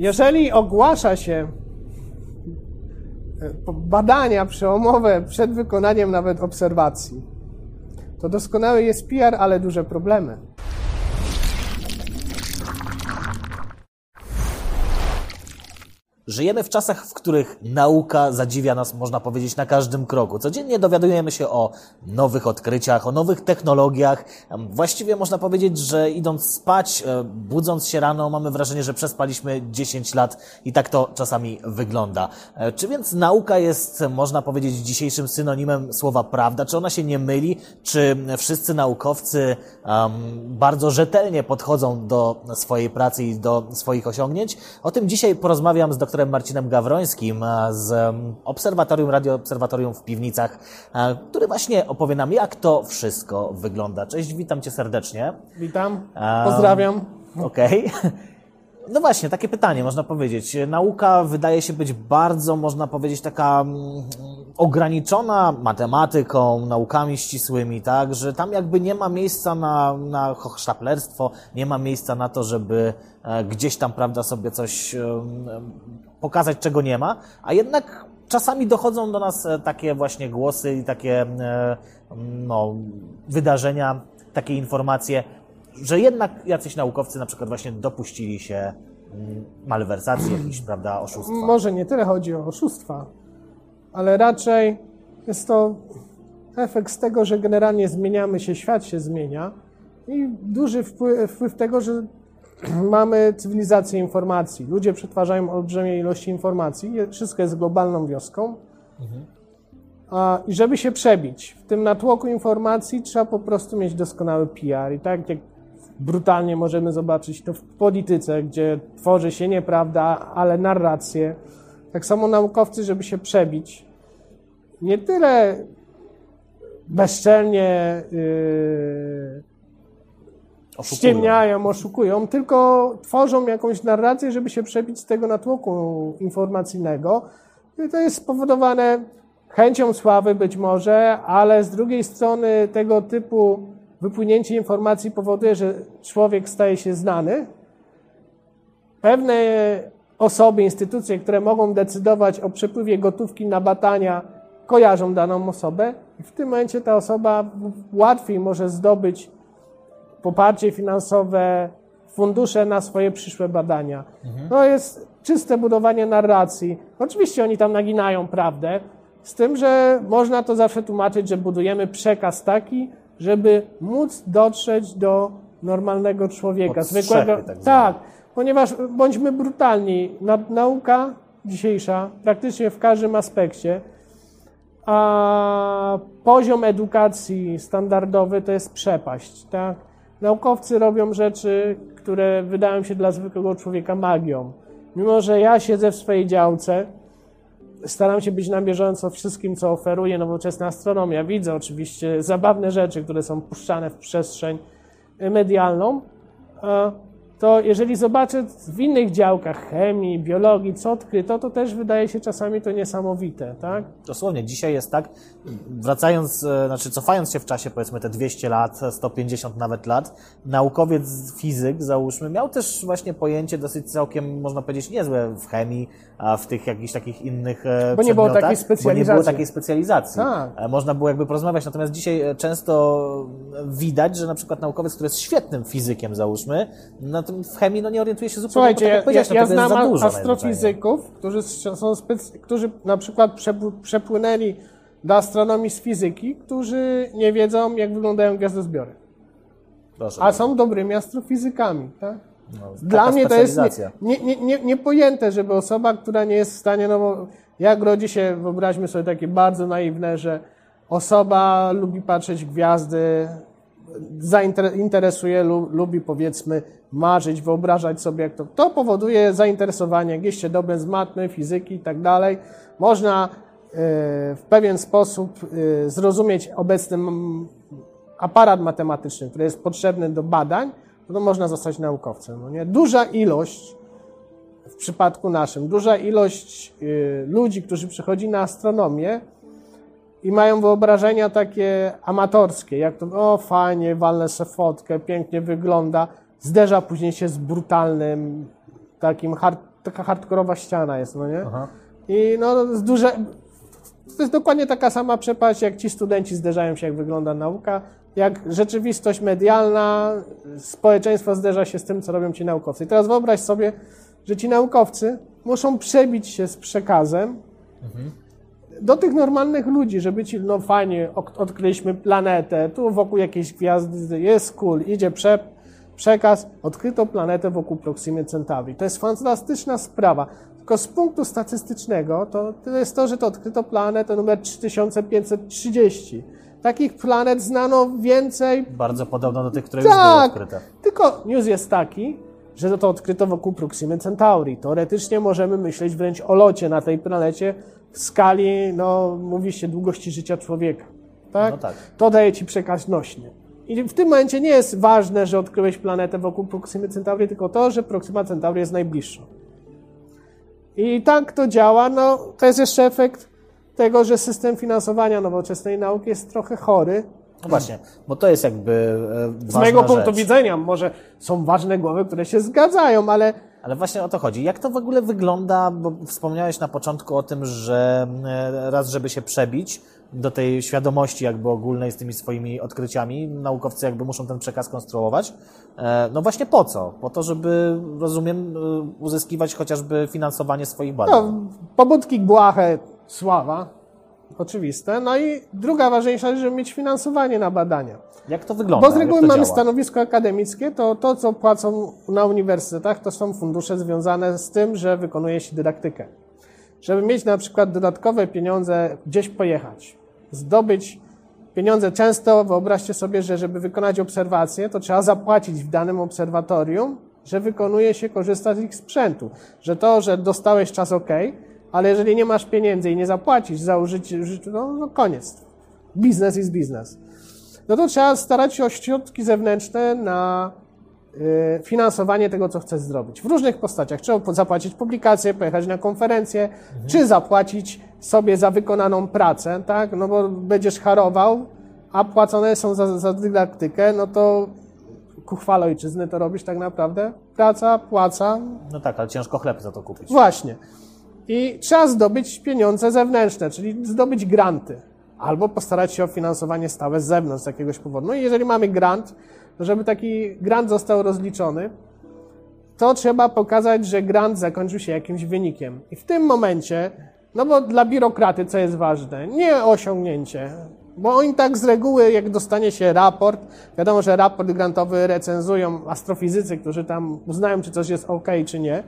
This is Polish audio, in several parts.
Jeżeli ogłasza się e, badania przełomowe przed wykonaniem nawet obserwacji, to doskonały jest PR, ale duże problemy. Żyjemy w czasach, w których nauka zadziwia nas, można powiedzieć, na każdym kroku. Codziennie dowiadujemy się o nowych odkryciach, o nowych technologiach. Właściwie można powiedzieć, że idąc spać, e, budząc się rano, mamy wrażenie, że przespaliśmy 10 lat i tak to czasami wygląda. E, czy więc nauka jest, można powiedzieć, dzisiejszym synonimem słowa prawda? Czy ona się nie myli? Czy wszyscy naukowcy um, bardzo rzetelnie podchodzą do swojej pracy i do swoich osiągnięć? O tym dzisiaj porozmawiam z doktorem doktorem Marcinem Gawrońskim z Obserwatorium, Radio Obserwatorium w Piwnicach, który właśnie opowie nam, jak to wszystko wygląda. Cześć, witam Cię serdecznie. Witam, pozdrawiam. Okej. Okay. No właśnie, takie pytanie można powiedzieć. Nauka wydaje się być bardzo, można powiedzieć, taka mm, ograniczona matematyką, naukami ścisłymi, tak, że tam jakby nie ma miejsca na, na hochsztaplerstwo, nie ma miejsca na to, żeby e, gdzieś tam, prawda, sobie coś pokazać, czego nie ma, a jednak czasami dochodzą do nas e, takie właśnie głosy i takie e, no, wydarzenia, takie informacje, że jednak jacyś naukowcy na przykład właśnie dopuścili się mm, malwersacji, jakichś, prawda, oszustwa. Może nie tyle chodzi o oszustwa, ale raczej jest to efekt z tego, że generalnie zmieniamy się, świat się zmienia i duży wpływ, wpływ tego, że mamy cywilizację informacji. Ludzie przetwarzają olbrzymie ilości informacji, wszystko jest globalną wioską. Mhm. I żeby się przebić w tym natłoku informacji, trzeba po prostu mieć doskonały PR. I tak jak brutalnie możemy zobaczyć to w polityce, gdzie tworzy się nieprawda, ale narrację. Tak samo naukowcy, żeby się przebić, nie tyle bezczelnie yy, ściemniają, oszukują, tylko tworzą jakąś narrację, żeby się przebić z tego natłoku informacyjnego. I to jest spowodowane chęcią sławy być może, ale z drugiej strony tego typu wypłynięcie informacji powoduje, że człowiek staje się znany. Pewne osoby, instytucje, które mogą decydować o przepływie gotówki na badania, kojarzą daną osobę i w tym momencie ta osoba łatwiej może zdobyć poparcie finansowe, fundusze na swoje przyszłe badania. Mhm. To jest czyste budowanie narracji. Oczywiście oni tam naginają prawdę, z tym, że można to zawsze tłumaczyć, że budujemy przekaz taki, żeby móc dotrzeć do normalnego człowieka, zwykłego. Tak, tak, ponieważ bądźmy brutalni, nauka dzisiejsza praktycznie w każdym aspekcie, a poziom edukacji standardowy to jest przepaść, tak? Naukowcy robią rzeczy, które wydają się dla zwykłego człowieka magią. Mimo, że ja siedzę w swojej działce, staram się być na bieżąco wszystkim, co oferuje nowoczesna astronomia. Widzę oczywiście zabawne rzeczy, które są puszczane w przestrzeń medialną, to jeżeli zobaczę w innych działkach chemii, biologii, co odkryto, to też wydaje się czasami to niesamowite, tak? Dosłownie, dzisiaj jest tak, wracając, e, znaczy cofając się w czasie, powiedzmy te 200 lat, 150 nawet lat, naukowiec, fizyk, załóżmy, miał też właśnie pojęcie dosyć całkiem, można powiedzieć, niezłe w chemii, a w tych jakichś takich innych e, Bo nie było takiej specjalizacji. Bo nie było takiej specjalizacji. Tak. E, można było jakby porozmawiać, natomiast dzisiaj często widać, że na przykład naukowiec, który jest świetnym fizykiem, załóżmy, no w chemii no nie orientuje się zupełnie, Słuchajcie, tak ja, ja, ja znam astrofizyków, którzy, są specy, którzy na przykład przepłynęli do astronomii z fizyki, którzy nie wiedzą, jak wyglądają gwiazdozbiory. Proszę A są dobrymi astrofizykami, tak? No, Dla mnie to jest nie, nie, nie, niepojęte, żeby osoba, która nie jest w stanie, no bo jak rodzi się, wyobraźmy sobie takie bardzo naiwne, że osoba lubi patrzeć gwiazdy, zainteresuje, lubi powiedzmy marzyć, wyobrażać sobie jak to. To powoduje zainteresowanie, jakieś dobre z matmy, fizyki i tak dalej. Można e, w pewien sposób e, zrozumieć obecny aparat matematyczny, który jest potrzebny do badań, to można zostać naukowcem. No nie? Duża ilość, w przypadku naszym, duża ilość e, ludzi, którzy przychodzi na astronomię, i mają wyobrażenia takie amatorskie, jak to, o fajnie, walnę sobie fotkę, pięknie wygląda, zderza później się z brutalnym, takim hard, taka hardkorowa ściana jest, no nie? Aha. I no, z duże... To jest dokładnie taka sama przepaść, jak ci studenci zderzają się, jak wygląda nauka, jak rzeczywistość medialna, społeczeństwo zderza się z tym, co robią ci naukowcy. I teraz wyobraź sobie, że ci naukowcy muszą przebić się z przekazem mhm. do tych normalnych ludzi, żeby ci, no fajnie, odkryliśmy planetę, tu wokół jakiejś gwiazdy jest cool, idzie prze, przekaz, odkryto planetę wokół Proximy Centauri. To jest fantastyczna sprawa. Tylko z punktu statystycznego to, to jest to, że to odkryto planetę numer 3530. Takich planet znano więcej. Bardzo podobno do tych, które tak, już były odkryte. Tylko news jest taki, że to odkryto wokół Proximy Centauri. Teoretycznie możemy myśleć wręcz o locie na tej planecie w skali, no, mówi się, długości życia człowieka. Tak? No tak. To daje ci przekaz nośny. I w tym momencie nie jest ważne, że odkryłeś planetę wokół Proximy Centauri, tylko to, że Proxima Centauri jest najbliższą. I tak to działa. No, to jest jeszcze efekt tego, że system finansowania nowoczesnej nauki jest trochę chory. No właśnie, bo to jest jakby e, Z mojego rzecz. punktu widzenia, może są ważne głowy, które się zgadzają, ale ale właśnie o to chodzi. Jak to w ogóle wygląda, bo wspomniałeś na początku o tym, że e, raz, żeby się przebić do tej świadomości jakby ogólnej z tymi swoimi odkryciami, naukowcy jakby muszą ten przekaz konstruować. E, no właśnie po co? Po to, żeby, rozumiem, uzyskiwać chociażby finansowanie swoich badań. No, pobudki błahe, sława, oczywiste. No i druga ważniejsza rzecz, żeby mieć finansowanie na badania. Jak to wygląda? Bo z reguły mamy działa? stanowisko akademickie, to to, co płacą na uniwersytetach, to są fundusze związane z tym, że wykonuje się dydaktykę. Żeby mieć na przykład dodatkowe pieniądze, gdzieś pojechać, zdobyć pieniądze. Często wyobraźcie sobie, że żeby wykonać obserwację, to trzeba zapłacić w danym obserwatorium, że wykonuje się, korzysta z ich sprzętu. Że to, że dostałeś czas OK, ale jeżeli nie masz pieniędzy i nie zapłacisz za użycie, no, no koniec. Biznes jest biznes. No to trzeba starać się o środki zewnętrzne na y, finansowanie tego, co chcesz zrobić. W różnych postaciach. Trzeba zapłacić publikację, pojechać na konferencję, mhm. czy zapłacić sobie za wykonaną pracę, tak? No bo będziesz harował, a płacone są za, za dydaktykę, no to ku chwale ojczyzny to robisz tak naprawdę. Praca, płaca. No tak, ale ciężko chleb za to kupić. Właśnie. I trzeba zdobyć pieniądze zewnętrzne, czyli zdobyć granty. Albo postarać się o finansowanie stałe z zewnątrz z jakiegoś powodu. No i jeżeli mamy grant, to żeby taki grant został rozliczony, to trzeba pokazać, że grant zakończył się jakimś wynikiem. I w tym momencie, no bo dla biurokraty co jest ważne? Nie osiągnięcie, bo oni tak z reguły, jak dostanie się raport, wiadomo, że raport grantowy recenzują astrofizycy, którzy tam uznają, czy coś jest ok, czy nie,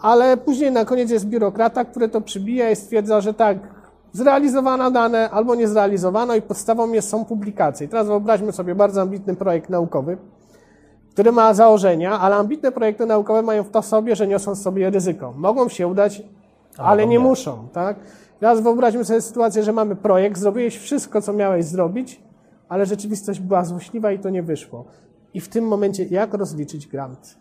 ale później na koniec jest biurokrata, który to przybija i stwierdza, że tak, zrealizowano dane albo nie zrealizowano i podstawą jest, są publikacje. I teraz wyobraźmy sobie bardzo ambitny projekt naukowy, który ma założenia, ale ambitne projekty naukowe mają w to sobie, że niosą sobie ryzyko. Mogą się udać, ale nie muszą, tak? Teraz wyobraźmy sobie sytuację, że mamy projekt, zrobiłeś wszystko, co miałeś zrobić, ale rzeczywistość była złośliwa i to nie wyszło. I w tym momencie jak rozliczyć grant?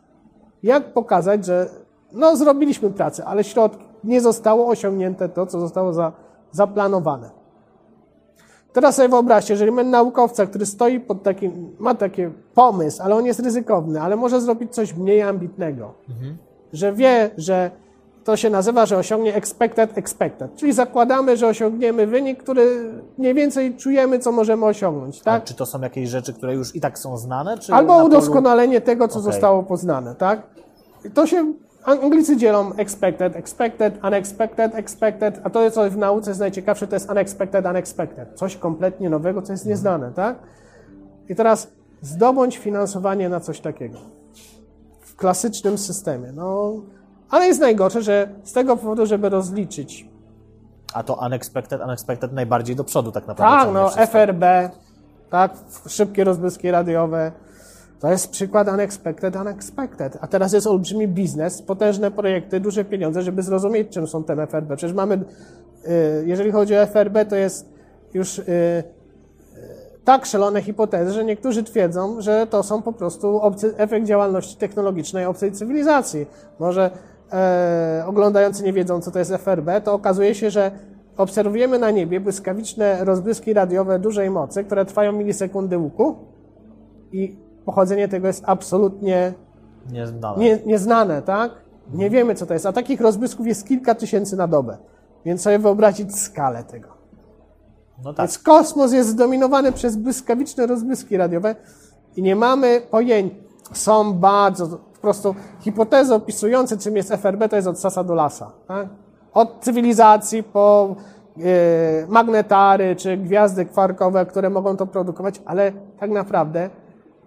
Jak pokazać, że no zrobiliśmy pracę, ale środki, nie zostało osiągnięte to, co zostało za, zaplanowane. Teraz sobie wyobraźcie, jeżeli mamy naukowca, który stoi pod takim, ma taki pomysł, ale on jest ryzykowny, ale może zrobić coś mniej ambitnego, mhm. że wie, że to się nazywa, że osiągnie expected expected, czyli zakładamy, że osiągniemy wynik, który mniej więcej czujemy, co możemy osiągnąć. Tak? A czy to są jakieś rzeczy, które już i tak są znane? Albo udoskonalenie tego, co okay. zostało poznane. Tak? To się Anglicy dzielą expected, expected, unexpected, expected, a to, co w nauce jest najciekawsze, to jest unexpected, unexpected. Coś kompletnie nowego, co jest nieznane, tak? I teraz zdobądź finansowanie na coś takiego. W klasycznym systemie. No, ale jest najgorsze, że z tego powodu, żeby rozliczyć. A to unexpected, unexpected najbardziej do przodu tak naprawdę. Tak, no, FRB, tak, szybkie rozbłyski radiowe, to jest przykład unexpected, unexpected. A teraz jest olbrzymi biznes, potężne projekty, duże pieniądze, żeby zrozumieć, czym są te FRB. Przecież mamy, y, jeżeli chodzi o FRB, to jest już y, y, tak szalone hipotezy, że niektórzy twierdzą, że to są po prostu obcy, efekt działalności technologicznej obcej cywilizacji. Może e, oglądający nie wiedzą, co to jest FRB, to okazuje się, że obserwujemy na niebie błyskawiczne rozbłyski radiowe dużej mocy, które trwają milisekundy łuku i pochodzenie tego jest absolutnie nieznane, nie, nieznane tak? Nie wiemy, co to jest. A takich rozbłysków jest kilka tysięcy na dobę. Więc sobie wyobrazić skalę tego. No tak. Więc kosmos jest zdominowany przez błyskawiczne rozbłyski radiowe i nie mamy pojęcia. Są bardzo, po prostu hipotezy opisujące, czym jest FRB, to jest od sasa do lasa. Tak? Od cywilizacji po e, magnetary czy gwiazdy kwarkowe, które mogą to produkować, ale tak naprawdę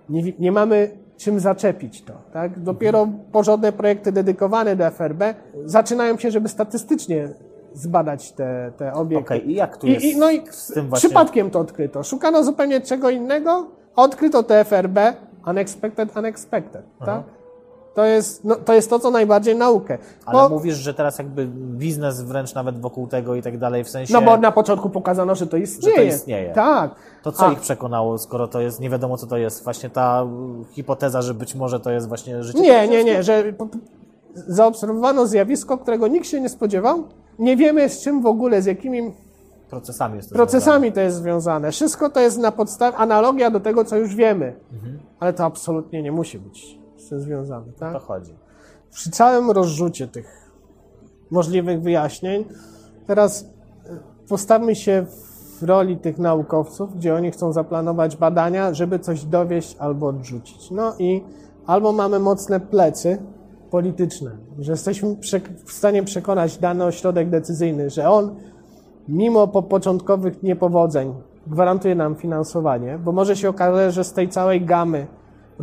nie, nie mamy czym zaczepić to. Tak? Dopiero porządne projekty dedykowane do FRB zaczynają się, żeby statystycznie zbadać te, te obiekty. Okej, i jak tu I, jest i, no i z tym właśnie? przypadkiem to odkryto. Szukano zupełnie czego innego, a odkryto TFRB, unexpected, unexpected. Tak? To, jest, no, to jest to, co najbardziej naukę. Ale Bo, mówisz, że teraz jakby biznes wręcz nawet wokół tego i tak dalej, w sensie... no bo na początku pokazano, że to istnieje. istnieje. Tak. To co A, ich przekonało, skoro to jest, nie wiadomo co to jest, właśnie ta hipoteza, że być może to jest właśnie życie? Nie, nie, nie, że zaobserwowano zjawisko, którego nikt się nie spodziewał. Nie wiemy z czym w ogóle, z jakimi Procesami jest to procesami to jest związane. Wszystko to jest na podstawie, analogia do tego, co już wiemy. Mhm. Ale to absolutnie nie musi być z tym związane. Tak? To chodzi. przy całym rozrzucie tych możliwych wyjaśnień, teraz y, postawmy się w roli tych naukowców, gdzie oni chcą zaplanować badania, żeby coś dowieść albo odrzucić. No i albo mamy mocne plecy polityczne, że jesteśmy w stanie przekonać dany ośrodek decyzyjny, że on mimo po początkowych niepowodzeń gwarantuje nam finansowanie, bo może się okazać, że z tej całej gamy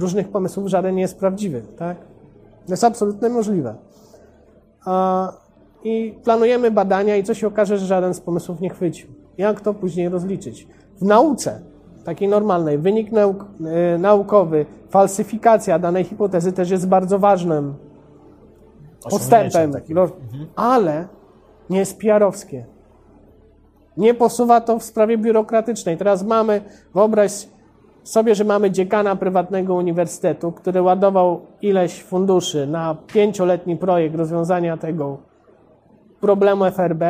różnych pomysłów żaden nie jest prawdziwy, tak? To jest absolutnie możliwe. I planujemy badania i co się okaże, że żaden z pomysłów nie chwycił. Jak to później rozliczyć? W nauce, takiej normalnej, wynik nauk, e, naukowy, falsyfikacja danej hipotezy też jest bardzo ważnym takim. roz- ale nie jest PR-owskie. Nie posuwa to w sprawie biurokratycznej. Teraz mamy, wyobraź sobie, że mamy dziekana prywatnego uniwersytetu, który ładował ileś funduszy na pięcioletni projekt rozwiązania tego problemu FRB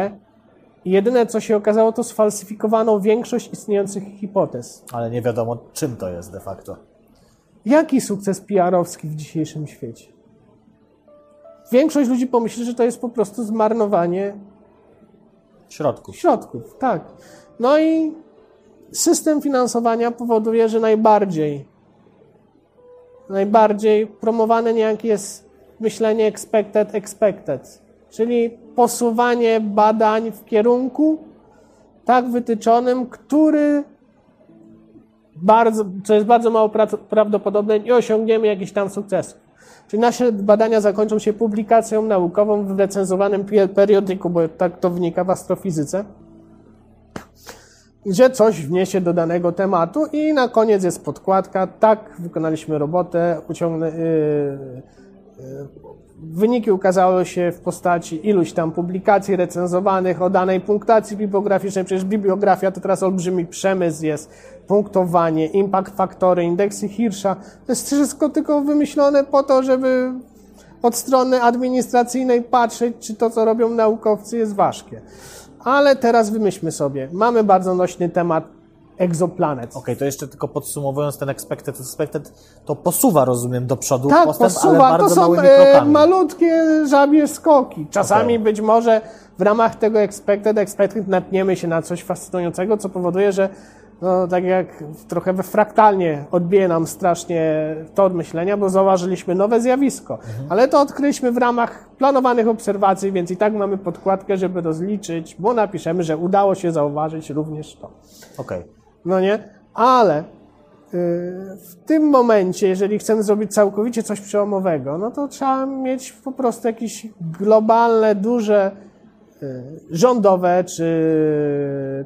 i jedyne, co się okazało, to sfalsyfikowano większość istniejących hipotez. Ale nie wiadomo czym to jest de facto. Jaki sukces PR-owski w dzisiejszym świecie? Większość ludzi pomyśli, że to jest po prostu zmarnowanie Środków. środków, tak. No i system finansowania powoduje, że najbardziej najbardziej promowane niejako jest myślenie expected, expected, czyli posuwanie badań w kierunku tak wytyczonym, który bardzo, co jest bardzo mało pra- prawdopodobne, nie osiągniemy jakichś tam sukcesów. Czyli nasze badania zakończą się publikacją naukową w recenzowanym periodyku, bo tak to wynika w astrofizyce, gdzie coś wniesie do danego tematu i na koniec jest podkładka. Tak, wykonaliśmy robotę, uciągnę, yy, yy, Wyniki ukazały się w postaci iluś tam publikacji recenzowanych o danej punktacji bibliograficznej. Przecież bibliografia to teraz olbrzymi przemysł jest. Punktowanie, impact faktory, indeksy Hirscha. To jest wszystko tylko wymyślone po to, żeby od strony administracyjnej patrzeć, czy to, co robią naukowcy, jest ważkie. Ale teraz wymyślmy sobie. Mamy bardzo nośny temat egzoplanet. Okej, to jeszcze tylko podsumowując ten expected, expected, to posuwa, rozumiem, do przodu Tak, postęp, posuwa. ale To bardzo są małymi e, malutkie żabie skoki. Czasami Okej. być może w ramach tego expected, expected natniemy się na coś fascynującego, co powoduje, że no, tak jak trochę we fraktalnie odbije nam strasznie tor myślenia, bo zauważyliśmy nowe zjawisko. Mhm. Ale to odkryliśmy w ramach planowanych obserwacji, więc i tak mamy podkładkę, żeby rozliczyć, bo napiszemy, że udało się zauważyć również to. Okej. No nie? Ale y, w tym momencie, jeżeli chcemy zrobić całkowicie coś przełomowego, no to trzeba mieć po prostu jakieś globalne, duże rządowe czy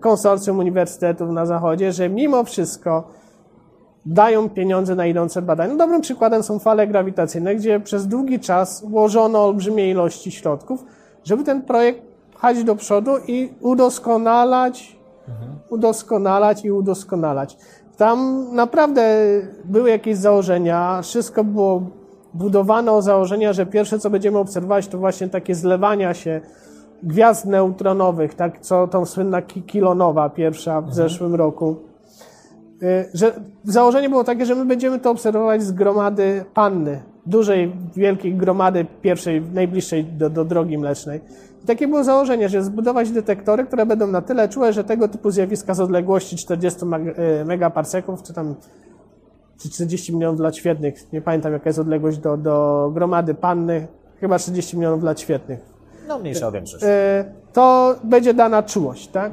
konsorcjum uniwersytetów na zachodzie, że mimo wszystko dają pieniądze na idące badania. No, dobrym przykładem są fale grawitacyjne, gdzie przez długi czas ułożono olbrzymie ilości środków, żeby ten projekt pchać do przodu i udoskonalać udoskonalać i udoskonalać. Tam naprawdę były jakieś założenia, wszystko było budowane o założenia, że pierwsze co będziemy obserwować to właśnie takie zlewania się gwiazd neutronowych, tak co tą słynna ki- kilonowa pierwsza w zeszłym roku. y, że założenie było takie, że my będziemy to obserwować z gromady panny, dużej, wielkiej gromady pierwszej, najbliższej do, do drogi mlecznej. I takie było założenie, że zbudować detektory, które będą na tyle czułe, że tego typu zjawiska z odległości 40 meg- y, megaparseków, czy tam czy 40 milionów lat świetnych, nie pamiętam jaka jest odległość do, do gromady panny, chyba 40 milionów lat świetnych, No, mniejsza o większość. y, to będzie dana czułość, tak?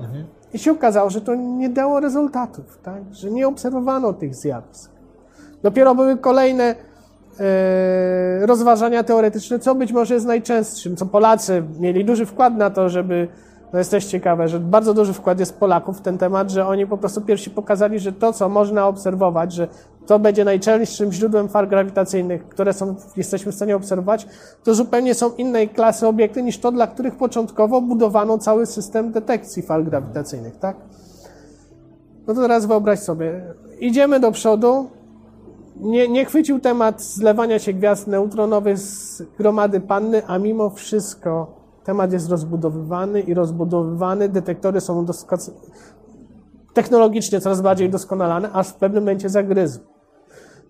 I się okazało, że to nie dało rezultatów, tak? Że nie obserwowano tych zjawisk. Dopiero były kolejne e, rozważania teoretyczne, co być może jest najczęstszym, co Polacy mieli duży wkład na to, żeby, no jest też ciekawe, że bardzo duży wkład jest Polaków w ten temat, że oni po prostu pierwsi pokazali, że to, co można obserwować, że to będzie najczęstszym źródłem fal grawitacyjnych, które są, jesteśmy w stanie obserwować, to zupełnie są innej klasy obiekty niż to, dla których początkowo budowano cały system detekcji fal grawitacyjnych, tak? No to teraz wyobraź sobie, idziemy do przodu, nie, nie chwycił temat zlewania się gwiazd neutronowych z gromady panny, a mimo wszystko temat jest rozbudowywany i rozbudowywany, detektory są dosko- technologicznie coraz bardziej doskonalane, aż w pewnym momencie zagryzł.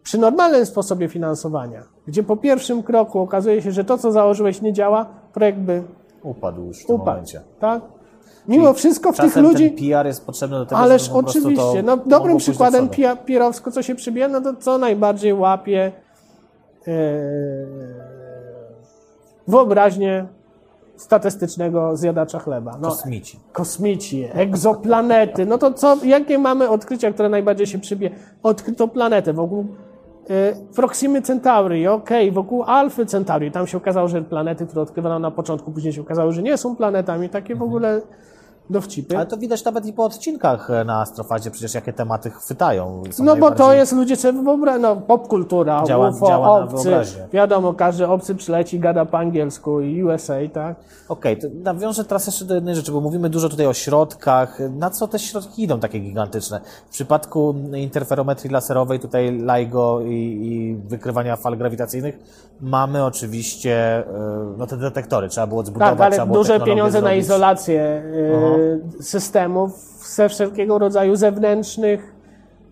Przy normalnym sposobie finansowania, gdzie po pierwszym kroku okazuje się, że to, co założyłeś, nie działa, projekt by Upadł już w tym upadł. momencie. Tak? Mimo wszystko w tych ludzi. ten PR jest potrzebny do tego, Ależ żeby oczywiście. No, dobrym przykładem pierowsko, co się przybija, no to co najbardziej łapie e, wyobraźnię statystycznego zjadacza chleba. No, Kosmici. kosmici, egzoplanety. No to co, jakie mamy odkrycia, które najbardziej się przybije? Odkryto planetę wokół e, Proximy Centauri, okej, wokół Alfy Centauri. Tam się okazało, że planety, które odkrywano na początku, później się okazało, że nie są planetami. Takie w ogóle dowcipy. Ale to widać nawet i po odcinkach e, na Astrofazie, przecież jakie tematy chwytają. Są No bo to jest, ludzie sobie wyobrażają, no popkultura, Działa- UFO, działa na obcy, wiadomo, każdy obcy przyleci, gada po angielsku i USA, tak? Okej, to nawiążę teraz jeszcze do jednej rzeczy, bo mówimy dużo tutaj o środkach. Na co te środki idą takie gigantyczne? W przypadku interferometrii laserowej, tutaj LIGO i, i wykrywania fal grawitacyjnych, mamy oczywiście e, no, te detektory. Trzeba było zbudować, Tak, ale duże pieniądze na zrobić. izolację y, systemów ze wszelkiego rodzaju zewnętrznych,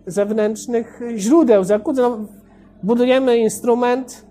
zewnętrznych źródeł. No, budujemy instrument,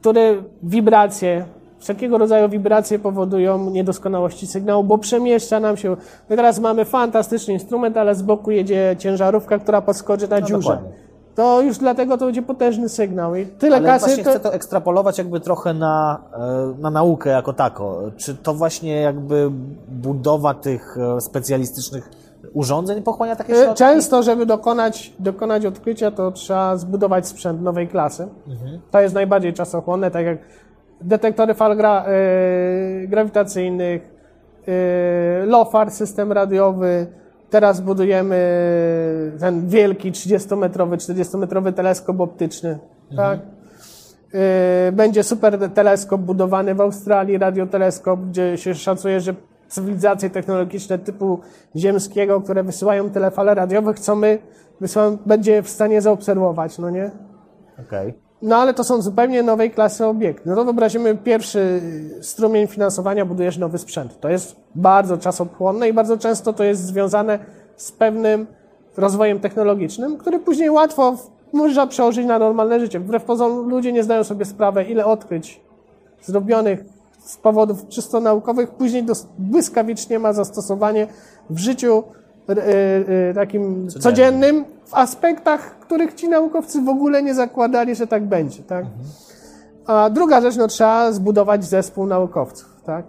który wibracje, wszelkiego rodzaju wibracje powodują niedoskonałości sygnału, bo przemieszcza nam się. My teraz mamy fantastyczny instrument, ale z boku jedzie ciężarówka, która podskoczy na dziurze. dokładnie. To już dlatego to będzie potężny sygnał. I tyle Ale kasy. właśnie to- chcę to ekstrapolować jakby trochę na, e, na naukę jako tako. Czy to właśnie jakby budowa tych e, specjalistycznych urządzeń pochłania takie Y, środki? Często, żeby dokonać, dokonać odkrycia, to trzeba zbudować sprzęt nowej klasy. To jest najbardziej czasochłonne, tak jak detektory fal gra, y, grawitacyjnych, y, LOFAR, system radiowy. Teraz budujemy ten wielki 30-metrowy, 40-metrowy teleskop optyczny. Tak? Y, Będzie super teleskop budowany w Australii, radioteleskop, gdzie się szacuje, że cywilizacje technologiczne typu ziemskiego, które wysyłają tyle fal radiowych, co my wysyłamy, będzie w stanie zaobserwować, no nie? Okej. No ale to są zupełnie nowej klasy obiekty. No to wyobrazimy pierwszy strumień finansowania, budujesz nowy sprzęt. To jest bardzo czasochłonne i bardzo często to jest związane z pewnym rozwojem technologicznym, który później łatwo można przełożyć na normalne życie. Wbrew pozorom ludzie nie zdają sobie sprawy, ile odkryć zrobionych z powodów czysto naukowych później błyskawicznie ma zastosowanie w życiu takim codziennym, w aspektach, których ci naukowcy w ogóle nie zakładali, że tak będzie. Tak? A druga rzecz, no trzeba zbudować zespół naukowców. Tak?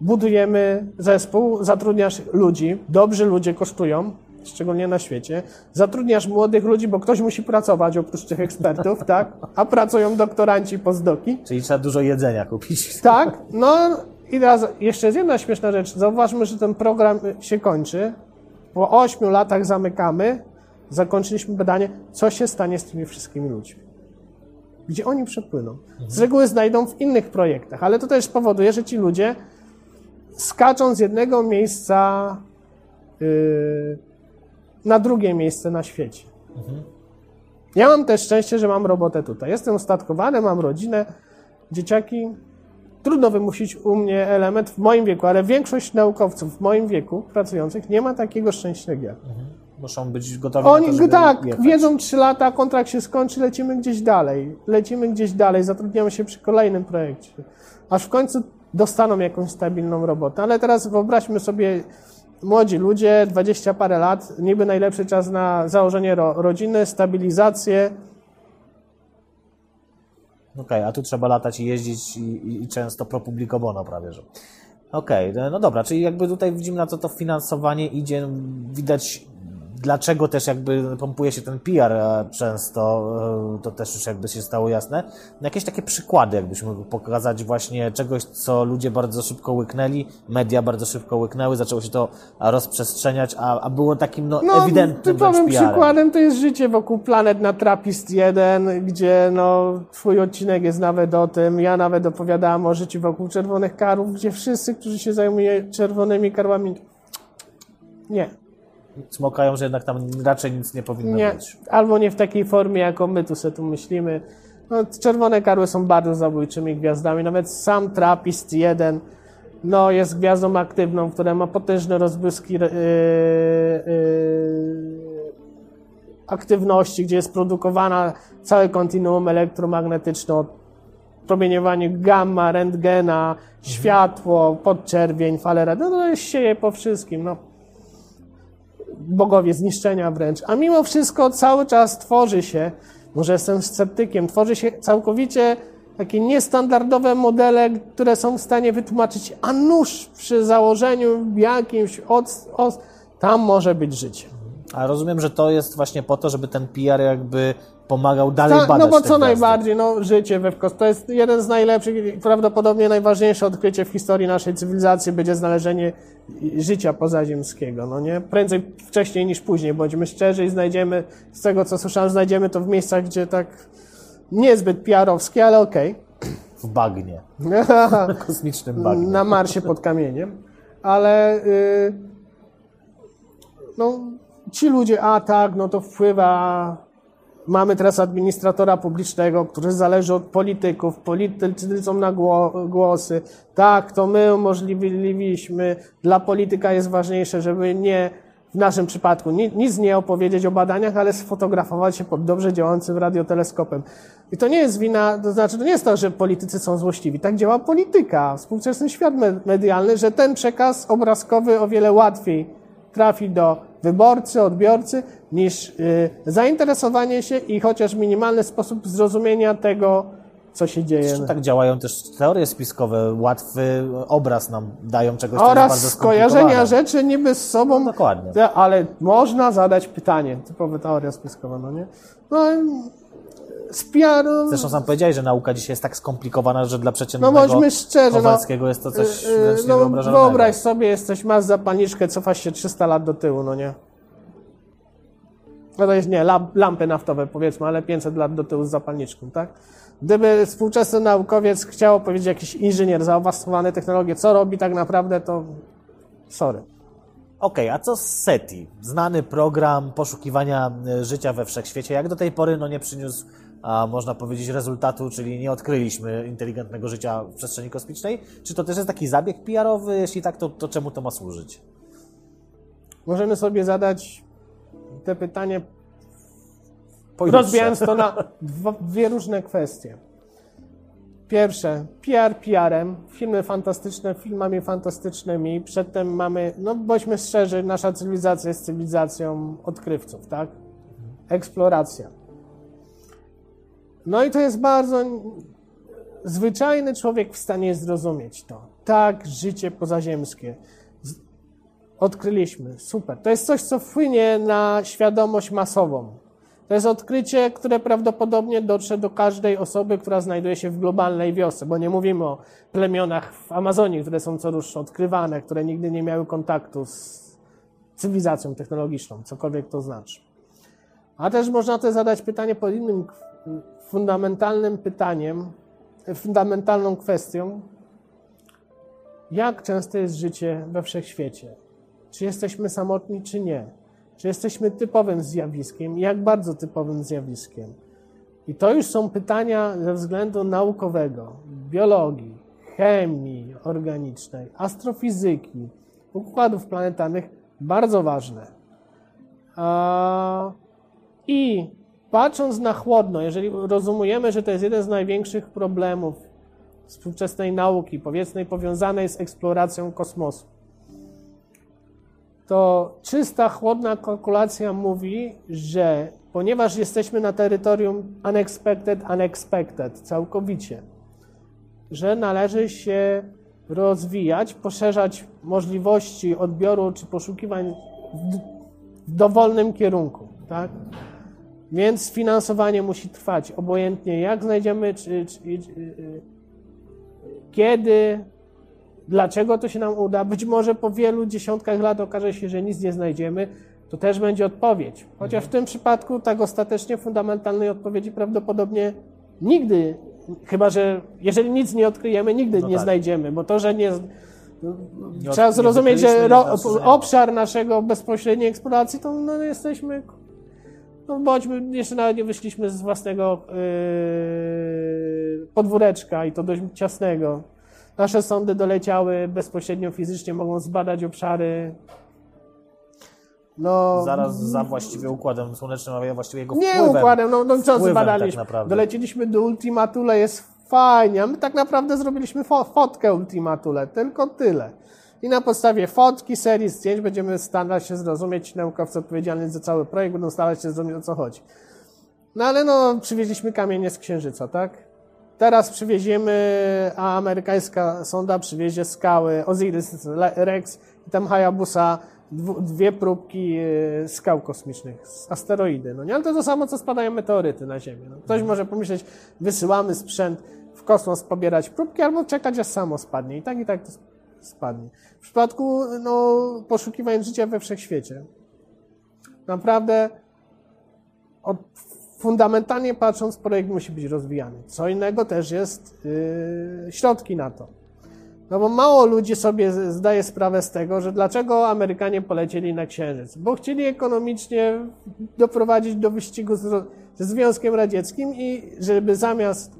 Budujemy zespół, zatrudniasz ludzi, dobrzy ludzie kosztują, szczególnie na świecie. Zatrudniasz młodych ludzi, bo ktoś musi pracować oprócz tych ekspertów, tak? A pracują doktoranci, postdoki. Czyli trzeba dużo jedzenia kupić. Tak, no i teraz jeszcze jest jedna śmieszna rzecz. Zauważmy, że ten program się kończy. Po ośmiu latach zamykamy. Zakończyliśmy badanie, co się stanie z tymi wszystkimi ludźmi. Gdzie oni przepłyną. Z reguły znajdą w innych projektach, ale to też powoduje, że ci ludzie skaczą z jednego miejsca yy, na drugie miejsce na świecie. Ja mam też szczęście, że mam robotę tutaj. Jestem ustatkowany, mam rodzinę, dzieciaki. Trudno wymusić u mnie element w moim wieku, ale większość naukowców w moim wieku pracujących nie ma takiego szczęścia ja. muszą być gotowi na to, Oni tak, jechać. wiedzą 3 lata, kontrakt się skończy, lecimy gdzieś dalej. Lecimy gdzieś dalej, zatrudniamy się przy kolejnym projekcie. Aż w końcu dostaną jakąś stabilną robotę. Ale teraz wyobraźmy sobie młodzi ludzie, 20 parę lat, niby najlepszy czas na założenie ro, rodziny, stabilizację. Okej, a tu trzeba latać i jeździć i, i, często pro publico bono prawie, że. Okej, no dobra, czyli jakby tutaj widzimy na co to finansowanie idzie, widać dlaczego też jakby pompuje się ten PR e, często, e, to też już jakby się stało jasne. Jakieś takie przykłady jakbyśmy mogli pokazać właśnie czegoś, co ludzie bardzo szybko łyknęli, media bardzo szybko łyknęły, zaczęło się to rozprzestrzeniać, a, a było takim no, No, ewidentnym typowym przykładem to jest życie wokół planet na Trappist 1, gdzie no, twój odcinek jest nawet o tym. Ja nawet opowiadałam o życiu wokół czerwonych karów, gdzie wszyscy, którzy się zajmują czerwonymi karłami, nie, Smokają, że jednak tam raczej nic nie powinno nie, być. albo nie w takiej formie, jaką my tu sobie tu myślimy. No, czerwone karły są bardzo zabójczymi gwiazdami, nawet sam Trappist 1 no, jest gwiazdą aktywną, która ma potężne rozbłyski yy, yy, aktywności, gdzie jest produkowana całe kontinuum elektromagnetyczne od promieniowanie gamma, rentgena, światło, podczerwień, fale radio, no to jest sieje po wszystkim, no. Bogowie zniszczenia wręcz. A mimo wszystko cały czas tworzy się, może jestem sceptykiem, tworzy się całkowicie takie niestandardowe modele, które są w stanie wytłumaczyć, a nuż przy założeniu jakimś od, od tam może być życie. A rozumiem, że to jest właśnie po to, żeby ten PR jakby pomagał dalej Ta, badać no bo co gwiazdy. najbardziej, no życie we wkos. To jest jeden z najlepszych, prawdopodobnie najważniejsze odkrycie w historii naszej cywilizacji będzie znalezienie życia pozaziemskiego, no nie? Prędzej wcześniej niż później, bądźmy szczerzy i znajdziemy, z tego co słyszałem, znajdziemy to w miejscach, gdzie tak niezbyt PR-owskie, ale okej. W bagnie, kosmicznym bagnie. na Marsie pod kamieniem, ale y, no, ci ludzie, a tak, no to wpływa. Mamy teraz administratora publicznego, który zależy od polityków. Politycy są na gło- głosy. Tak, to my umożliwiliśmy. Dla polityka jest ważniejsze, żeby nie, w naszym przypadku, ni- nic nie opowiedzieć o badaniach, ale sfotografować się pod dobrze działającym radioteleskopem. I to nie jest wina, to znaczy, to nie jest to, że politycy są złośliwi. Tak działa polityka, współczesny świat me- medialny, że ten przekaz obrazkowy o wiele łatwiej trafi do wyborcy, odbiorcy, niż y, zainteresowanie się i chociaż minimalny sposób zrozumienia tego, co się dzieje. Zresztą tak działają też teorie spiskowe, łatwy obraz nam dają czegoś, co Oraz bardzo skojarzenia rzeczy niby z sobą. No, dokładnie. Ale można zadać pytanie. Typowa teoria spiskowa, no nie? No, z PR Zresztą sam powiedziałeś, że nauka dzisiaj jest tak skomplikowana, że dla No przeciętnego bądźmy szczerzy, no, Kowalskiego jest to coś Yy, no, niewyobrażalnego. wyobraź sobie, jesteś, masz zapalniczkę, cofasz się 300 lat do tyłu, no nie? No to jest, nie, lamp, lampy naftowe powiedzmy, ale 500 lat do tyłu z zapalniczką, tak? Gdyby współczesny naukowiec chciał powiedzieć, jakiś inżynier, zaawansowany technologię, co robi tak naprawdę, to sorry. Okej, a co z SETI? Znany program poszukiwania e, życia we wszechświecie. Jak do tej pory no, nie przyniósł, a, można powiedzieć, rezultatu, czyli nie odkryliśmy inteligentnego życia w przestrzeni kosmicznej. Czy to też jest taki zabieg PR-owy? Jeśli tak, to, to czemu to ma służyć? Możemy sobie zadać te pytanie, Pojutrze. rozbijając to na dwie różne kwestie. Pierwsze, PR PR-em, filmy fantastyczne, filmami fantastycznymi. Przedtem mamy, no bądźmy szczerzy, nasza cywilizacja jest cywilizacją odkrywców, tak? Eksploracja. No i to jest bardzo zwyczajny człowiek w stanie zrozumieć to. Tak, życie pozaziemskie. Odkryliśmy, super. To jest coś, co wpłynie na świadomość masową. To jest odkrycie, które prawdopodobnie dotrze do każdej osoby, która znajduje się w globalnej wiosce, bo nie mówimy o plemionach w Amazonii, które są co rusz odkrywane, które nigdy nie miały kontaktu z cywilizacją technologiczną, cokolwiek to znaczy. A też można też zadać pytanie pod innym fundamentalnym pytaniem, fundamentalną kwestią, jak często jest życie we wszechświecie? Czy jesteśmy samotni, czy nie? Czy jesteśmy typowym zjawiskiem? Jak bardzo typowym zjawiskiem? I to już są pytania ze względu naukowego, biologii, chemii organicznej, astrofizyki, układów planetarnych, bardzo ważne. I patrząc na chłodno, jeżeli rozumiemy, że to jest jeden z największych problemów współczesnej nauki, powiedzmy powiązanej z eksploracją kosmosu, to czysta, chłodna kalkulacja mówi, że ponieważ jesteśmy na terytorium unexpected, unexpected, całkowicie, że należy się rozwijać, poszerzać możliwości odbioru czy poszukiwań w, w dowolnym kierunku, tak? Więc finansowanie musi trwać obojętnie jak znajdziemy, czy, czy, czy, kiedy, dlaczego to się nam uda. Być może po wielu dziesiątkach lat okaże się, że nic nie znajdziemy, to też będzie odpowiedź. Chociaż w tym przypadku tak ostatecznie fundamentalnej odpowiedzi prawdopodobnie nigdy, chyba że jeżeli nic nie odkryjemy, nigdy No nie tak. znajdziemy, bo to, że nie. Nie Trzeba zrozumieć, że ro, znaczy, obszar naszego bezpośredniej eksploracji to no, jesteśmy. No bądźmy, jeszcze nawet nie wyszliśmy z własnego yy, podwóreczka i to dość ciasnego. Nasze sondy doleciały bezpośrednio fizycznie, mogą zbadać obszary. No, Zaraz za właściwie układem słonecznym, a właściwie jego nie wpływem. układem, no, no co zbadaliśmy? tak naprawdę. Dolecieliśmy do Ultima Thule, jest fajnie, a my tak naprawdę zrobiliśmy fo- fotkę Ultima Thule, tylko tyle. I na podstawie fotki, serii zdjęć będziemy starać się zrozumieć, naukowcy odpowiedzialni za cały projekt będą starać się zrozumieć, o co chodzi. No ale no, przywieźliśmy kamienie z Księżyca, tak? Teraz przywieziemy, a amerykańska sonda przywiezie skały Osiris Rex i tam Hayabusa dwie próbki e, skał kosmicznych, asteroidy. No nie, ale to to samo, co spadają meteoryty na Ziemię. No, ktoś może pomyśleć, wysyłamy sprzęt w kosmos pobierać próbki albo czekać, aż samo spadnie. I tak, i tak to spadnie. W przypadku no, poszukiwań życia we wszechświecie. Naprawdę od, fundamentalnie patrząc, projekt musi być rozwijany. Co innego też jest yy, środki na to. No bo mało ludzi sobie zdaje sprawę z tego, że dlaczego Amerykanie polecieli na Księżyc. Bo chcieli ekonomicznie doprowadzić do wyścigu z, ze Związkiem Radzieckim i żeby zamiast,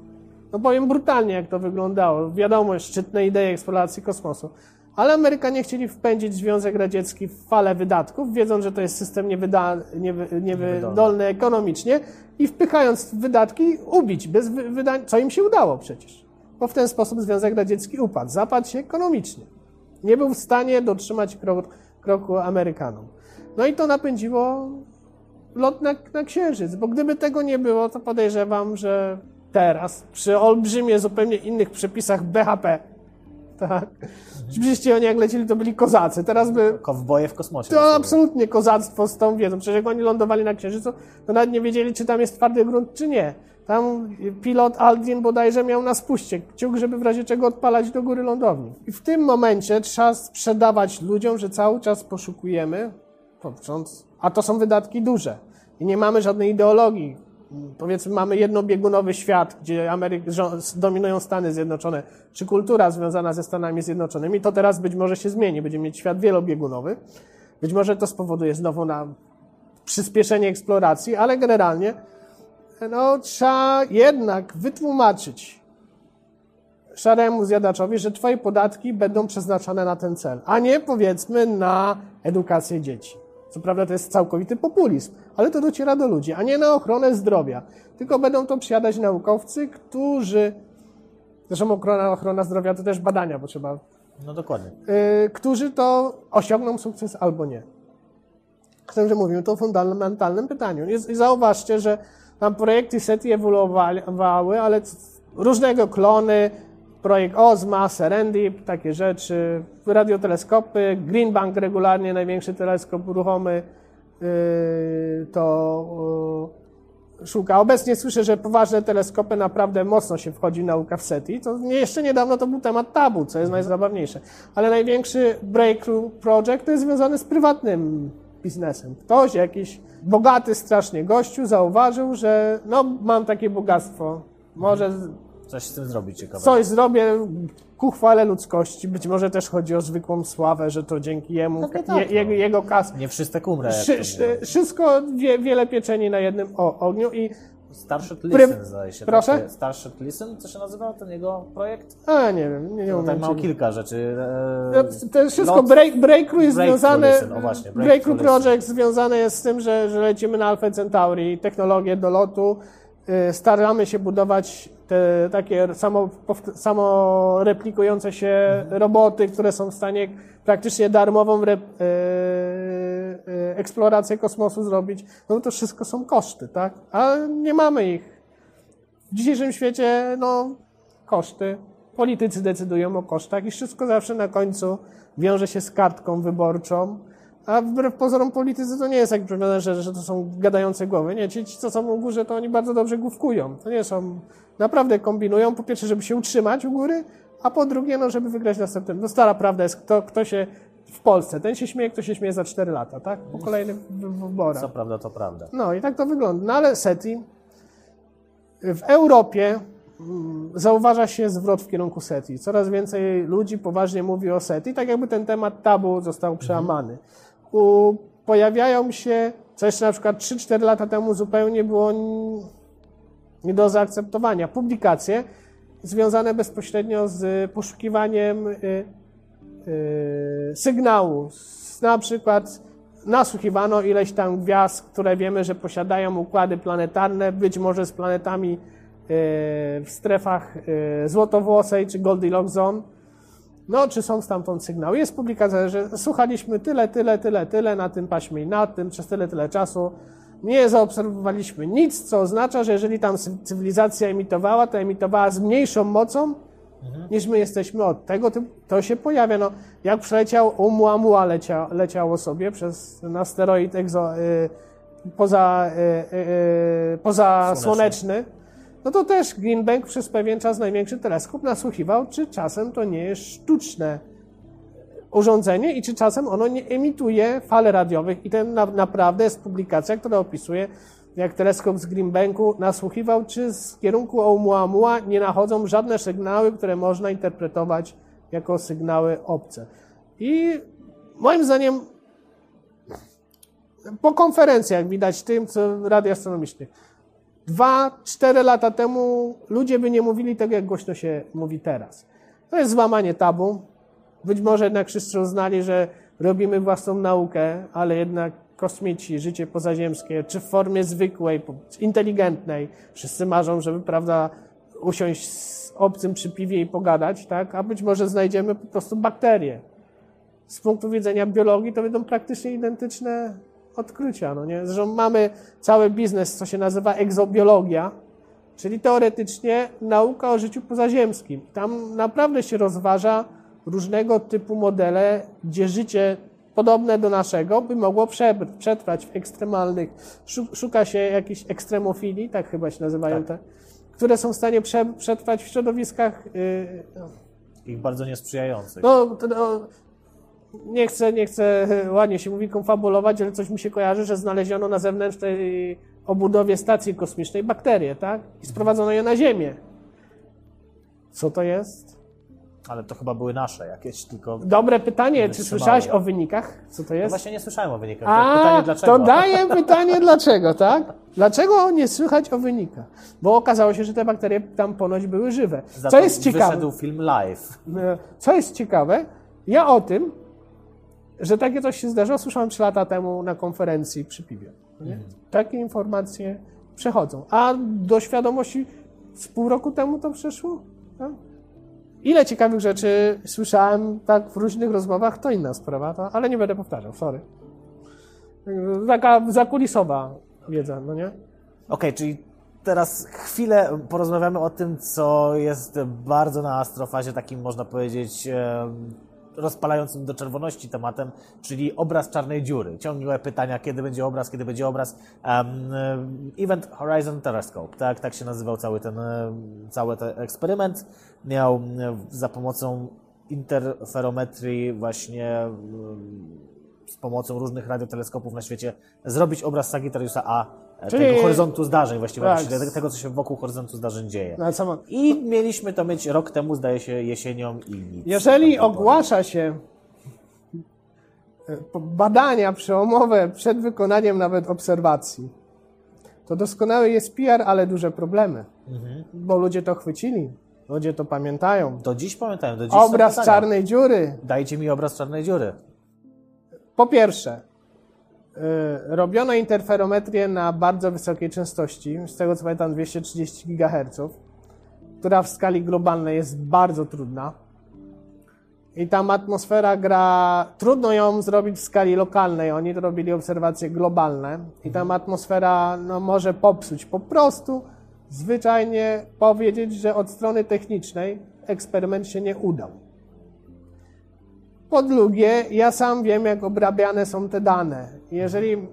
no powiem brutalnie jak to wyglądało, wiadomo, szczytne idee eksploracji kosmosu, ale Amerykanie chcieli wpędzić Związek Radziecki w falę wydatków, wiedząc, że to jest system niewyda, niewy, niewydolny ekonomicznie i wpychając wydatki ubić, bez wy, wydań, co im się udało przecież. Bo w ten sposób Związek Radziecki upadł, zapadł się ekonomicznie. Nie był w stanie dotrzymać kroku, kroku Amerykanom. No i to napędziło lot na, na Księżyc, bo gdyby tego nie było, to podejrzewam, że teraz, przy olbrzymie, zupełnie innych przepisach BHP, tak, przecież oni jak lecieli, to byli kozacy, teraz by Kowboje w kosmosie. to absolutnie kozactwo z tą wiedzą. Przecież jak oni lądowali na Księżycu, to nawet nie wiedzieli, czy tam jest twardy grunt, czy nie. Tam pilot Aldrin bodajże miał na spuście kciuk, żeby w razie czego odpalać do góry lądowni. I w tym momencie trzeba sprzedawać ludziom, że cały czas poszukujemy, a to są wydatki duże. I nie mamy żadnej ideologii. Powiedzmy, mamy jednobiegunowy świat, gdzie Ameryk, dominują Stany Zjednoczone, czy kultura związana ze Stanami Zjednoczonymi, to teraz być może się zmieni. Będziemy mieć świat wielobiegunowy. Być może to spowoduje znowu na przyspieszenie eksploracji, ale generalnie no, trzeba jednak wytłumaczyć szaremu zjadaczowi, że twoje podatki będą przeznaczone na ten cel, a nie powiedzmy na edukację dzieci. Co prawda to jest całkowity populizm, ale to dociera do ludzi, a nie na ochronę zdrowia. Tylko będą to przyjadać naukowcy, którzy, zresztą ochrona, ochrona zdrowia to też badania, bo trzeba No dokładnie. y, którzy to osiągną sukces albo nie. Tym, że mówimy tu o fundamentalnym pytaniu. I zauważcie, że tam projekty SETI ewoluowały, ale różnego klony, projekt OZMA, Serendip, takie rzeczy, radioteleskopy, Green Bank regularnie, największy teleskop ruchomy, yy, to yy, szuka. Obecnie słyszę, że poważne teleskopy naprawdę mocno się wchodzi w naukę w SETI. To jeszcze niedawno to był temat tabu, co jest najzabawniejsze. Ale największy breakthrough project to jest związany z prywatnym biznesem. Ktoś, jakiś bogaty strasznie gościu zauważył, że no mam takie bogactwo, może Coś z tym zrobić ciekawe. coś zrobię ku chwale ludzkości. Być może też chodzi o zwykłą sławę, że to dzięki jemu, Pewnie tak, je, no. jego, kas, Nie wszyscy umrę. wszy- mówią. wszystko, wie, wiele pieczeni na jednym o, ogniu i Starship Listen, zdaje się. Proszę? Tak? Starship Listen, co się nazywa ten jego projekt? A, nie wiem, nie, nie umiem. mają ci- kilka rzeczy. E, To wszystko, lot- break, Breakthrough jest związane, o właśnie, Breakthrough. Project związane jest z tym, że, że lecimy na Alpha Centauri, technologię do lotu, staramy się budować te takie samo, samo replikujące się Mhm. roboty, które są w stanie praktycznie darmową re, y, y, eksplorację kosmosu zrobić. No to wszystko są koszty, tak? A nie mamy ich. W dzisiejszym świecie, no, koszty. Politycy decydują o kosztach i wszystko zawsze na końcu wiąże się z kartką wyborczą. A wbrew pozorom politycy to nie jest jak powiedziane, że, że to są gadające głowy. Nie, ci, ci, co są u górze, to oni bardzo dobrze główkują. To nie są, naprawdę kombinują, po pierwsze, żeby się utrzymać u góry, a po drugie, no, żeby wygrać następnym. No stara prawda jest, kto, kto się w Polsce, ten się śmieje, kto się śmieje za 4 lata, tak? Po kolejnych wy- wyborach. Co prawda, to prawda. No i tak to wygląda. No ale SETI w Europie mm, zauważa się zwrot w kierunku SETI. Coraz więcej ludzi poważnie mówi o SETI, tak jakby ten temat tabu został przełamany. Pojawiają się, co jeszcze na przykład 3-4 lata temu zupełnie było nie do zaakceptowania, publikacje związane bezpośrednio z poszukiwaniem y, y, sygnału. Na przykład nasłuchiwano ileś tam gwiazd, które wiemy, że posiadają układy planetarne, być może z planetami y, w strefach złotowłosej czy Goldilocks Zone. No, czy są stamtąd sygnały? Jest publikacja, że słuchaliśmy tyle, tyle, tyle, tyle na tym paśmie i na tym przez tyle, tyle czasu. Nie zaobserwowaliśmy nic, co oznacza, że jeżeli tam cy- cywilizacja emitowała, to emitowała z mniejszą mocą, niż my jesteśmy od tego, to, się pojawia. No, jak przeleciał Oumuamua lecia, leciało sobie przez na asteroid egzo, y, poza, y, y, y, poza słoneczny, no to też Green Bank przez pewien czas największy teleskop nasłuchiwał, czy czasem to nie jest sztuczne urządzenie i czy czasem ono nie emituje fal radiowych. I to na, naprawdę jest publikacja, która opisuje, jak teleskop z Green Banku nasłuchiwał, czy z kierunku Oumuamua nie nachodzą żadne sygnały, które można interpretować jako sygnały obce. I moim zdaniem po konferencjach widać tym, co radioastronomicznych, dwa, cztery lata temu ludzie by nie mówili tego, jak głośno się mówi teraz. To jest złamanie tabu. Być może jednak wszyscy uznali, że robimy własną naukę, ale jednak kosmici, życie pozaziemskie, czy w formie zwykłej, inteligentnej, wszyscy marzą, żeby, prawda, usiąść z obcym przy piwie i pogadać, tak? A być może znajdziemy po prostu bakterie. Z punktu widzenia biologii to będą praktycznie identyczne odkrycia, no nie? Zresztą mamy cały biznes, co się nazywa egzobiologia, czyli teoretycznie nauka o życiu pozaziemskim. Tam naprawdę się rozważa różnego typu modele, gdzie życie podobne do naszego by mogło prze- przetrwać w ekstremalnych, szu- szuka się jakichś ekstremofilii, tak chyba się nazywają te, które są w stanie prze, przetrwać w środowiskach yy, Ich bardzo niesprzyjających. no, no, nie chcę, nie chcę, ładnie się mówi, konfabulować, ale coś mi się kojarzy, że znaleziono na zewnętrznej obudowie stacji kosmicznej bakterie, tak? I sprowadzono je na Ziemię. Co to jest? Ale to chyba były nasze jakieś, tylko... Dobre pytanie. Czy słyszałeś o wynikach? Co to No jest? właśnie nie słyszałem o wynikach. To A, pytanie dlaczego? to daję pytanie dlaczego, tak? Dlaczego nie słychać o wynikach? Bo okazało się, że te bakterie tam ponoć były żywe. Za Co jest ciekawe? wyszedł film live. E, Co jest ciekawe, ja o tym, że takie coś się zdarzyło, słyszałem 3 lata temu na konferencji przy piwie. Nie? Takie informacje przechodzą. A do świadomości z pół roku temu to przeszło? Tak? Ile ciekawych rzeczy słyszałem tak w różnych rozmowach, to inna sprawa, to, ale nie będę powtarzał, sorry. Taka zakulisowa wiedza, no nie? Okej, czyli teraz chwilę porozmawiamy o tym, co jest bardzo na astrofazie takim, można powiedzieć, rozpalającym do czerwoności tematem, czyli obraz czarnej dziury. Ciągłe pytania, kiedy będzie obraz, kiedy będzie obraz. Em, Event Horizon Telescope, tak, tak się nazywał cały ten, em, cały ten eksperyment. Miał em, za pomocą interferometrii właśnie z pomocą różnych radioteleskopów na świecie zrobić obraz Sagittariusa A, e, Czyli- tego horyzontu zdarzeń, właściwie Tak. właściwie tego, co się wokół horyzontu zdarzeń dzieje. No, samo, I mieliśmy to mieć rok temu, zdaje się, jesienią i nic. Jeżeli ogłasza się e, badania przełomowe przed wykonaniem nawet obserwacji, To doskonały jest PR, ale duże problemy, Mhm. bo ludzie to chwycili, ludzie to pamiętają. Do dziś pamiętają, do dziś Obraz czarnej dziury. Dajcie mi obraz czarnej dziury. Po pierwsze, robiono interferometrię na bardzo wysokiej częstości, z tego co pamiętam 230 GHz, która w skali globalnej jest bardzo trudna. I tam atmosfera gra, trudno ją zrobić w skali lokalnej. Oni to robili obserwacje globalne i tam atmosfera no, może popsuć. Po prostu zwyczajnie powiedzieć, że od strony technicznej eksperyment się nie udał. Po drugie, ja sam wiem, jak obrabiane są te dane. Jeżeli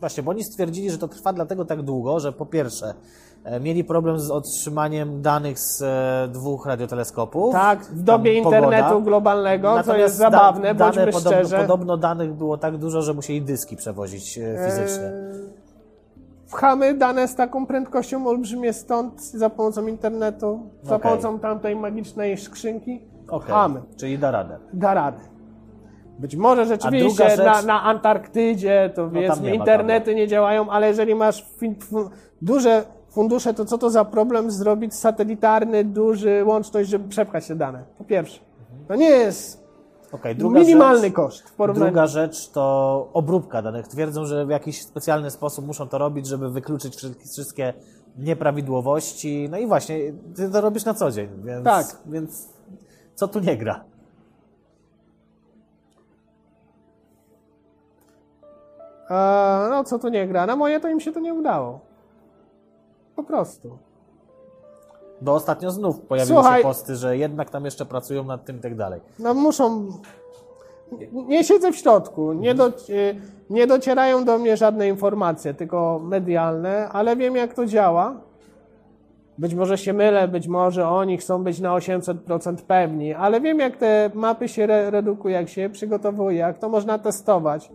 Właśnie, bo oni stwierdzili, że to trwa dlatego tak długo, że po pierwsze e, mieli problem z otrzymaniem danych z e, dwóch radioteleskopów. tak, w dobie Tam pogoda. internetu globalnego, co Natomiast jest zabawne, da, bądźmy podobno, szczerze. podobno danych było tak dużo, że musieli dyski przewozić e, fizycznie. Eee, Pchamy dane z taką prędkością olbrzymie stąd za pomocą internetu, za Okej. pomocą tamtej magicznej skrzynki. Pchamy. czyli da radę. Da radę. Być może rzeczywiście rzecz- na, na Antarktydzie to tam powiedzmy nie internety nie działają, ale jeżeli masz fin- duże fundusze, to co to za problem zrobić satelitarny, duży łączność, żeby przepchać te dane? Po pierwsze. To nie jest druga minimalny rzecz, koszt w porównaniu. Druga rzecz to obróbka danych. Twierdzą, że w jakiś specjalny sposób muszą to robić, żeby wykluczyć wszystkie- wszystkie nieprawidłowości. No i właśnie, ty to robisz na co dzień, więc, Tak. więc co tu nie gra? No co tu nie gra? Na moje to im się to nie udało. Po prostu. Bo ostatnio znów pojawiły Słuchaj- się posty, że jednak tam jeszcze pracują nad tym i tak dalej. No muszą. Nie siedzę w środku, nie, do, nie docierają do mnie żadne informacje, tylko medialne, ale wiem jak to działa. Być może się mylę, być może oni chcą być na 800% pewni, ale wiem jak te mapy się re jak się je przygotowuje, jak to można testować.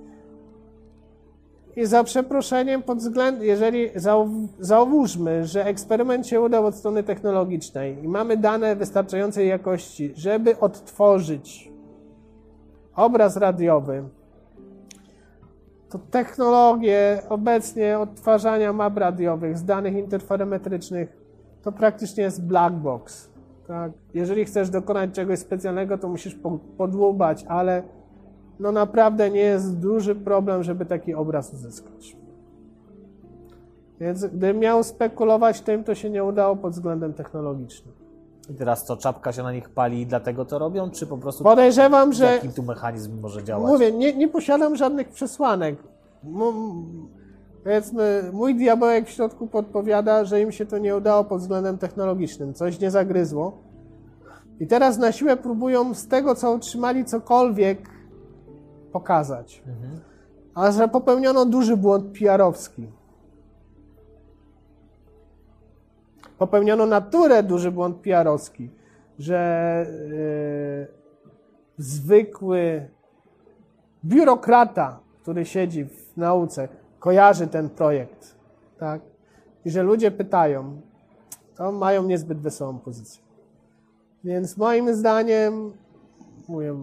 I za przeproszeniem, pod względem, jeżeli zau- zauważmy, że eksperyment się udał od strony technologicznej i mamy dane wystarczającej jakości, żeby odtworzyć obraz radiowy, to technologie obecnie odtwarzania map radiowych z danych interferometrycznych to praktycznie jest black box. Tak? Jeżeli chcesz dokonać czegoś specjalnego, to musisz po- podłubać, ale no naprawdę nie jest duży problem, żeby taki obraz uzyskać. Więc gdybym miał spekulować tym, to się nie udało pod względem technologicznym. I teraz co, czapka się na nich pali i dlatego to robią, czy po prostu Podejrzewam, że jaki tu mechanizm może działać? Mówię, nie, nie posiadam żadnych przesłanek. M- Powiedzmy, mój diabełek w środku podpowiada, że im się to nie udało pod względem technologicznym. Coś nie zagryzło. I teraz na siłę próbują z tego, co otrzymali, cokolwiek pokazać. A że popełniono duży błąd PR-owski. Popełniono naturę duży błąd PR-owski, że yy, zwykły biurokrata, który siedzi w nauce, kojarzy ten projekt, tak? I że ludzie pytają, to mają niezbyt wesołą pozycję. Więc moim zdaniem, mówię,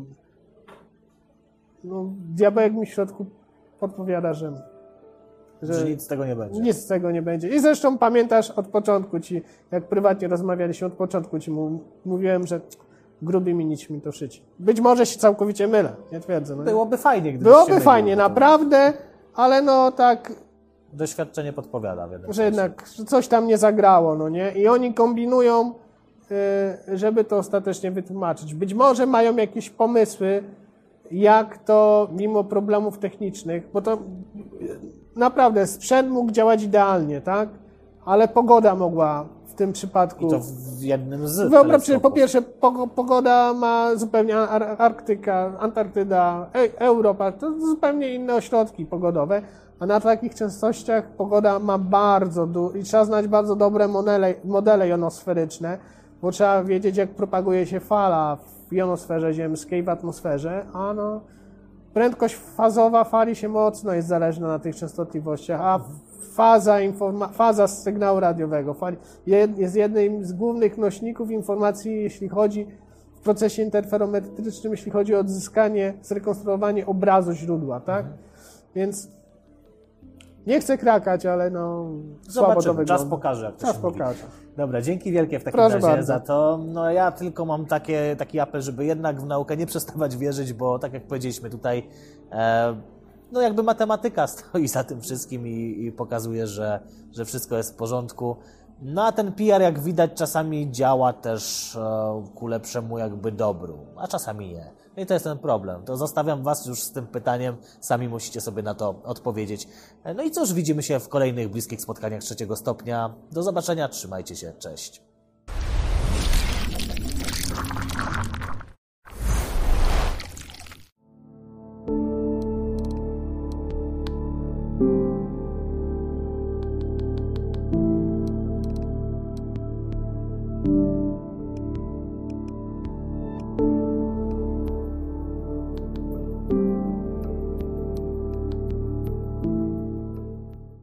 no, diabełek mi w środku podpowiada, że, Że nic z tego nie będzie. nic z tego nie będzie. I zresztą pamiętasz od początku ci, jak prywatnie rozmawialiśmy, od początku ci mówiłem, że grubymi nićmi to szycie. Być może się całkowicie mylę, nie twierdzę. No. Byłoby fajnie, gdyby Byłoby fajnie, naprawdę, ale no tak, Doświadczenie podpowiada, wiadomo. że jednak coś tam nie zagrało, no nie? I oni kombinują, y, żeby to ostatecznie wytłumaczyć. Być może mają jakieś pomysły, jak to mimo problemów technicznych, bo to y, naprawdę sprzęt mógł działać idealnie, tak? Ale pogoda mogła w tym przypadku. I to w jednym z Wyobraź sobie, po pierwsze, pogo- pogoda ma zupełnie Ar- Arktyka, Antarktyda, e- Europa, to zupełnie inne ośrodki pogodowe, a na takich częstościach pogoda ma bardzo du- i trzeba znać bardzo dobre modele, modele jonosferyczne, bo trzeba wiedzieć, jak propaguje się fala w jonosferze ziemskiej, w atmosferze, a no, prędkość fazowa fali się mocno jest zależna na tych częstotliwościach, a faza, informa- faza sygnału radiowego fali jest jednym z głównych nośników informacji, jeśli chodzi w procesie interferometrycznym, jeśli chodzi o odzyskanie, zrekonstruowanie obrazu źródła, tak? Więc Nie chcę krakać, ale no słabo to Zobaczymy, wygląda. czas pokaże, jak to Czas mówi. pokaże. Dobra, dzięki wielkie w takim Proszę razie bardzo. za to. No ja tylko mam takie, taki apel, żeby jednak w naukę nie przestawać wierzyć, bo tak jak powiedzieliśmy tutaj, e, no jakby matematyka stoi za tym wszystkim i, i pokazuje, że, że wszystko jest w porządku. No a ten PR, jak widać, czasami działa też e, ku lepszemu jakby dobru, a czasami nie. No i to jest ten problem. To zostawiam Was już z tym pytaniem, sami musicie sobie na to odpowiedzieć. No i cóż, widzimy się w kolejnych bliskich spotkaniach trzeciego stopnia. Do zobaczenia, trzymajcie się, cześć.